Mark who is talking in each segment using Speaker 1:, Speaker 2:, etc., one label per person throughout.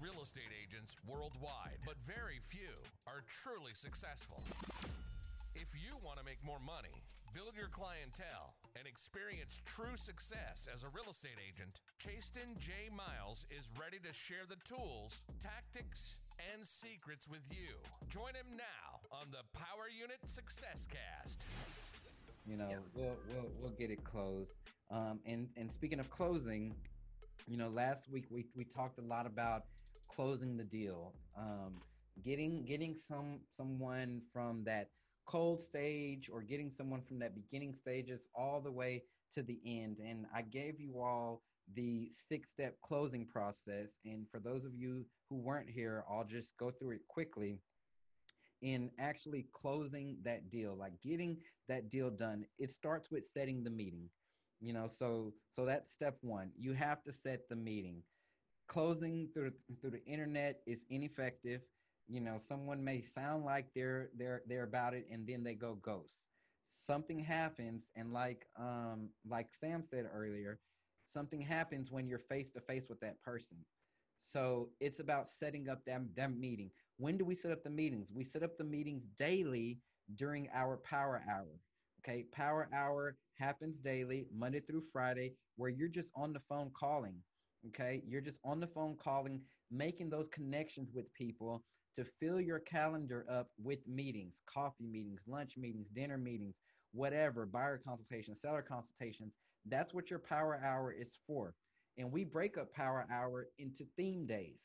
Speaker 1: real estate agents worldwide, but very few are truly successful. If you want to make more money, build your clientele, and experience true success as a real estate agent, Chastin J. Miles is ready to share the tools, tactics, and secrets with you. Join him now on the Power Unit Success Cast.
Speaker 2: You know, we'll we'll we'll get it closed. Um, and and speaking of closing, you know, last week we we talked a lot about closing the deal, um, getting getting some someone from that cold stage or getting someone from that beginning stages all the way to the end. And I gave you all the six step closing process. And for those of you who weren't here, I'll just go through it quickly. In actually closing that deal, like getting that deal done, it starts with setting the meeting. You know, so so that's step one. You have to set the meeting. Closing through through the internet is ineffective. You know someone may sound like they're they're they're about it and then they go ghost. Something happens and like um like sam said earlier something happens when you're face to face with that person. So it's about setting up that, that meeting. When do we set up the meetings? We set up the meetings daily during our power hour okay? Power hour happens daily monday through friday where you're just on the phone calling okay you're just on the phone calling making those connections with people to fill your calendar up with meetings, coffee meetings, lunch meetings, dinner meetings, whatever, buyer consultations, seller consultations. That's what your power hour is for. And we break up power hour into theme days.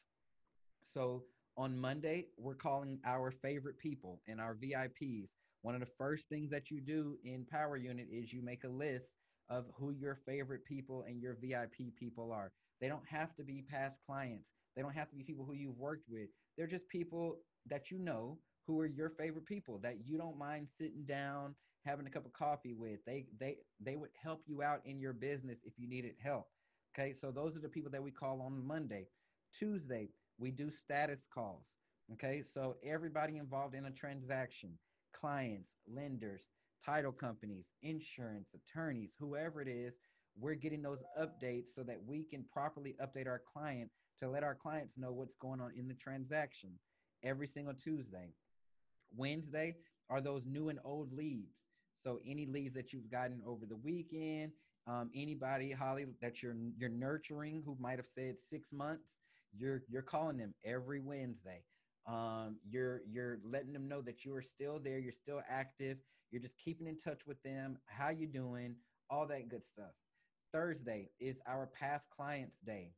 Speaker 2: So on Monday, we're calling our favorite people and our VIPs. One of the first things that you do in Power Unit is you make a list of who your favorite people and your VIP people are. They don't have to be past clients. They don't have to be people who you've worked with. They're just people that you know who are your favorite people that you don't mind sitting down having a cup of coffee with. They they they would help you out in your business if you needed help. Okay, so those are the people that we call on Monday. Tuesday, we do status calls. Okay, so everybody involved in a transaction, clients, lenders, title companies, insurance, attorneys, whoever it is, we're getting those updates so that we can properly update our client to let our clients know what's going on in the transaction every single Tuesday. Wednesday are those new and old leads. So any leads that you've gotten over the weekend, um, anybody, Holly, that you're you're nurturing who might have said six months, you're you're calling them every Wednesday. Um, you're you're letting them know that you are still there, you're still active, you're just keeping in touch with them, how you doing, all that good stuff. Thursday is our past clients day.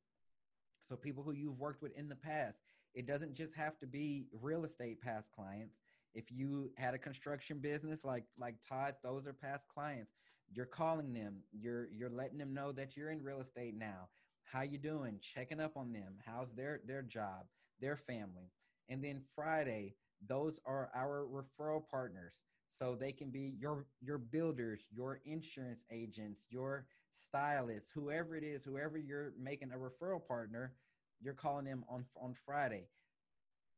Speaker 2: So people who you've worked with in the past, it doesn't just have to be real estate past clients. If you had a construction business like like Todd, those are past clients. You're calling them. You're you're letting them know that you're in real estate now. How you doing? Checking up on them. How's their their job, their family. And then Friday, those are our referral partners. So they can be your your builders, your insurance agents, your stylists, whoever it is, whoever you're making a referral partner, you're calling them on on Friday.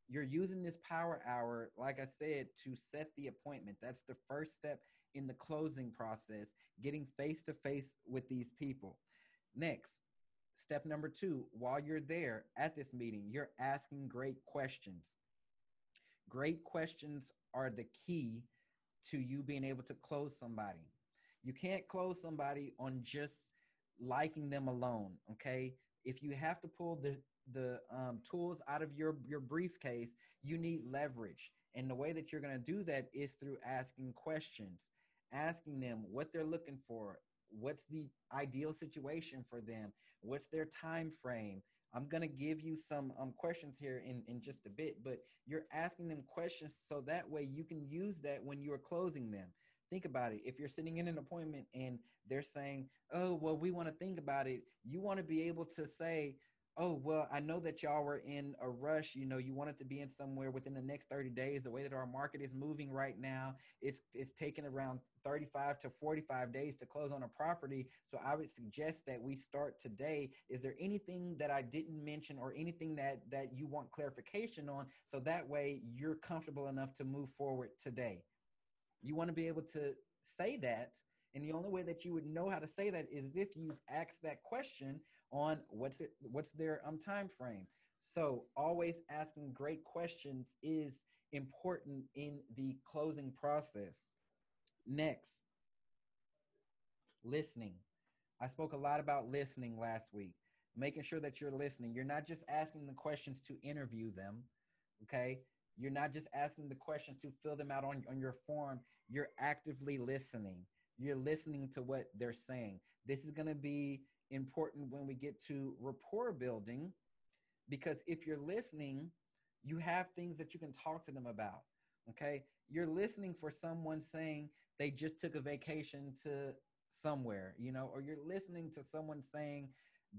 Speaker 2: You're using this power hour, like I said, to set the appointment. That's the first step in the closing process, getting face to face with these people. Next, step number two, while you're there at this meeting, you're asking great questions. Great questions are the key to you being able to close somebody. You can't close somebody on just liking them alone. Okay. If you have to pull the the um, tools out of your your briefcase, you need leverage, and the way that you're going to do that is through asking questions, asking them what they're looking for, what's the ideal situation for them, what's their time frame. I'm going to give you some um, questions here in, in just a bit, but you're asking them questions so that way you can use that when you're closing them. Think about it. If you're sitting in an appointment and they're saying, oh, well, we want to think about it, you want to be able to say, oh, well, I know that y'all were in a rush. You know, you wanted to be in somewhere within the next 30 days. The way that our market is moving right now, it's, it's taking around 35 to 45 days to close on a property. So I would suggest that we start today. Is there anything that I didn't mention or anything that, that you want clarification on? So that way you're comfortable enough to move forward today. You want to be able to say that. And the only way that you would know how to say that is if you've asked that question on what's it, what's their um time frame. So, always asking great questions is important in the closing process. Next, listening. I spoke a lot about listening last week, making sure that you're listening. You're not just asking the questions to interview them, okay? You're not just asking the questions to fill them out on, on your form. You're actively listening. You're listening to what they're saying. This is going to be important when we get to rapport building because if you're listening, you have things that you can talk to them about. Okay. You're listening for someone saying they just took a vacation to somewhere, you know, or you're listening to someone saying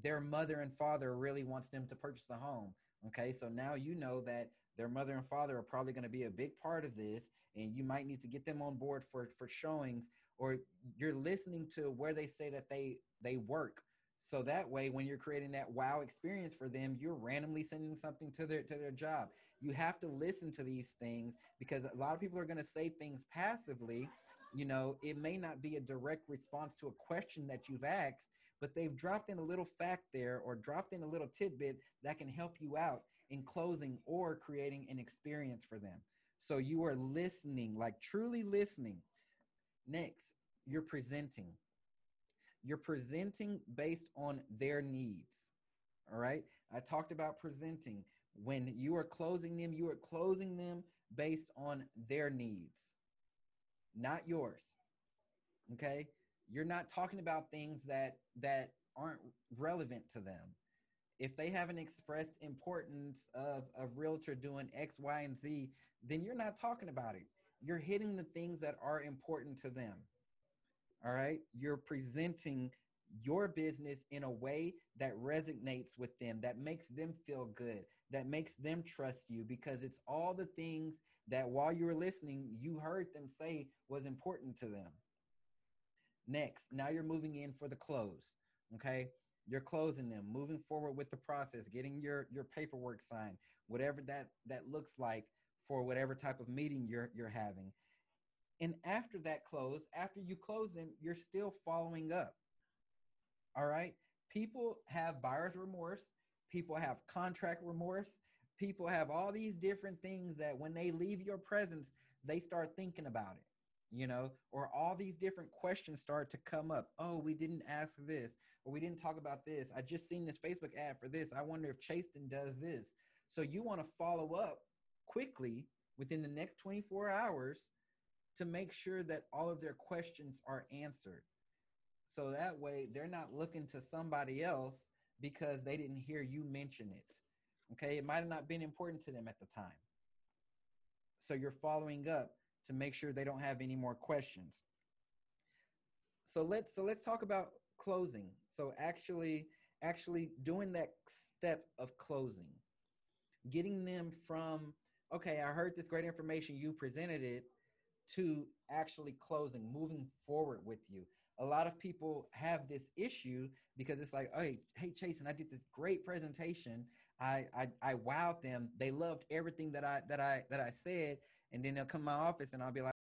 Speaker 2: their mother and father really wants them to purchase a home. Okay. So now you know that their mother and father are probably going to be a big part of this and you might need to get them on board for for showings or you're listening to where they say that they they work. So that way when you're creating that wow experience for them you're randomly sending something to their to their job. You have to listen to these things because a lot of people are going to say things passively. You know it may not be a direct response to a question that you've asked but they've dropped in a little fact there or dropped in a little tidbit that can help you out in closing or creating an experience for them so you are listening like truly listening next you're presenting you're presenting based on their needs. All right. I talked about presenting. When you are closing them, you are closing them based on their needs, not yours. Okay. You're not talking about things that that aren't relevant to them. If they haven't expressed importance of a realtor doing X, Y, and Z, then you're not talking about it. You're hitting the things that are important to them. All right. You're presenting your business in a way that resonates with them, that makes them feel good, that makes them trust you because it's all the things that while you were listening, you heard them say was important to them. Next, now you're moving in for the close. Okay. You're closing them, moving forward with the process, getting your, your paperwork signed, whatever that, that looks like for whatever type of meeting you're, you're having. And after that close, after you close them, you're still following up. All right. People have buyer's remorse. People have contract remorse. People have all these different things that when they leave your presence, they start thinking about it, you know, or all these different questions start to come up. Oh, we didn't ask this, or we didn't talk about this. I just seen this Facebook ad for this. I wonder if Chastin does this. So you want to follow up quickly within the next 24 hours to make sure that all of their questions are answered. So that way they're not looking to somebody else because they didn't hear you mention it. Okay, it might have not been important to them at the time. So you're following up to make sure they don't have any more questions. So let's so let's talk about closing. So actually actually doing that step of closing. Getting them from okay, I heard this great information you presented it to actually closing, moving forward with you. A lot of people have this issue because it's like, hey, hey, Chastin, I did this great presentation. I, I I wowed them. They loved everything that I that I that I said, and then they'll come to my office and I'll be like.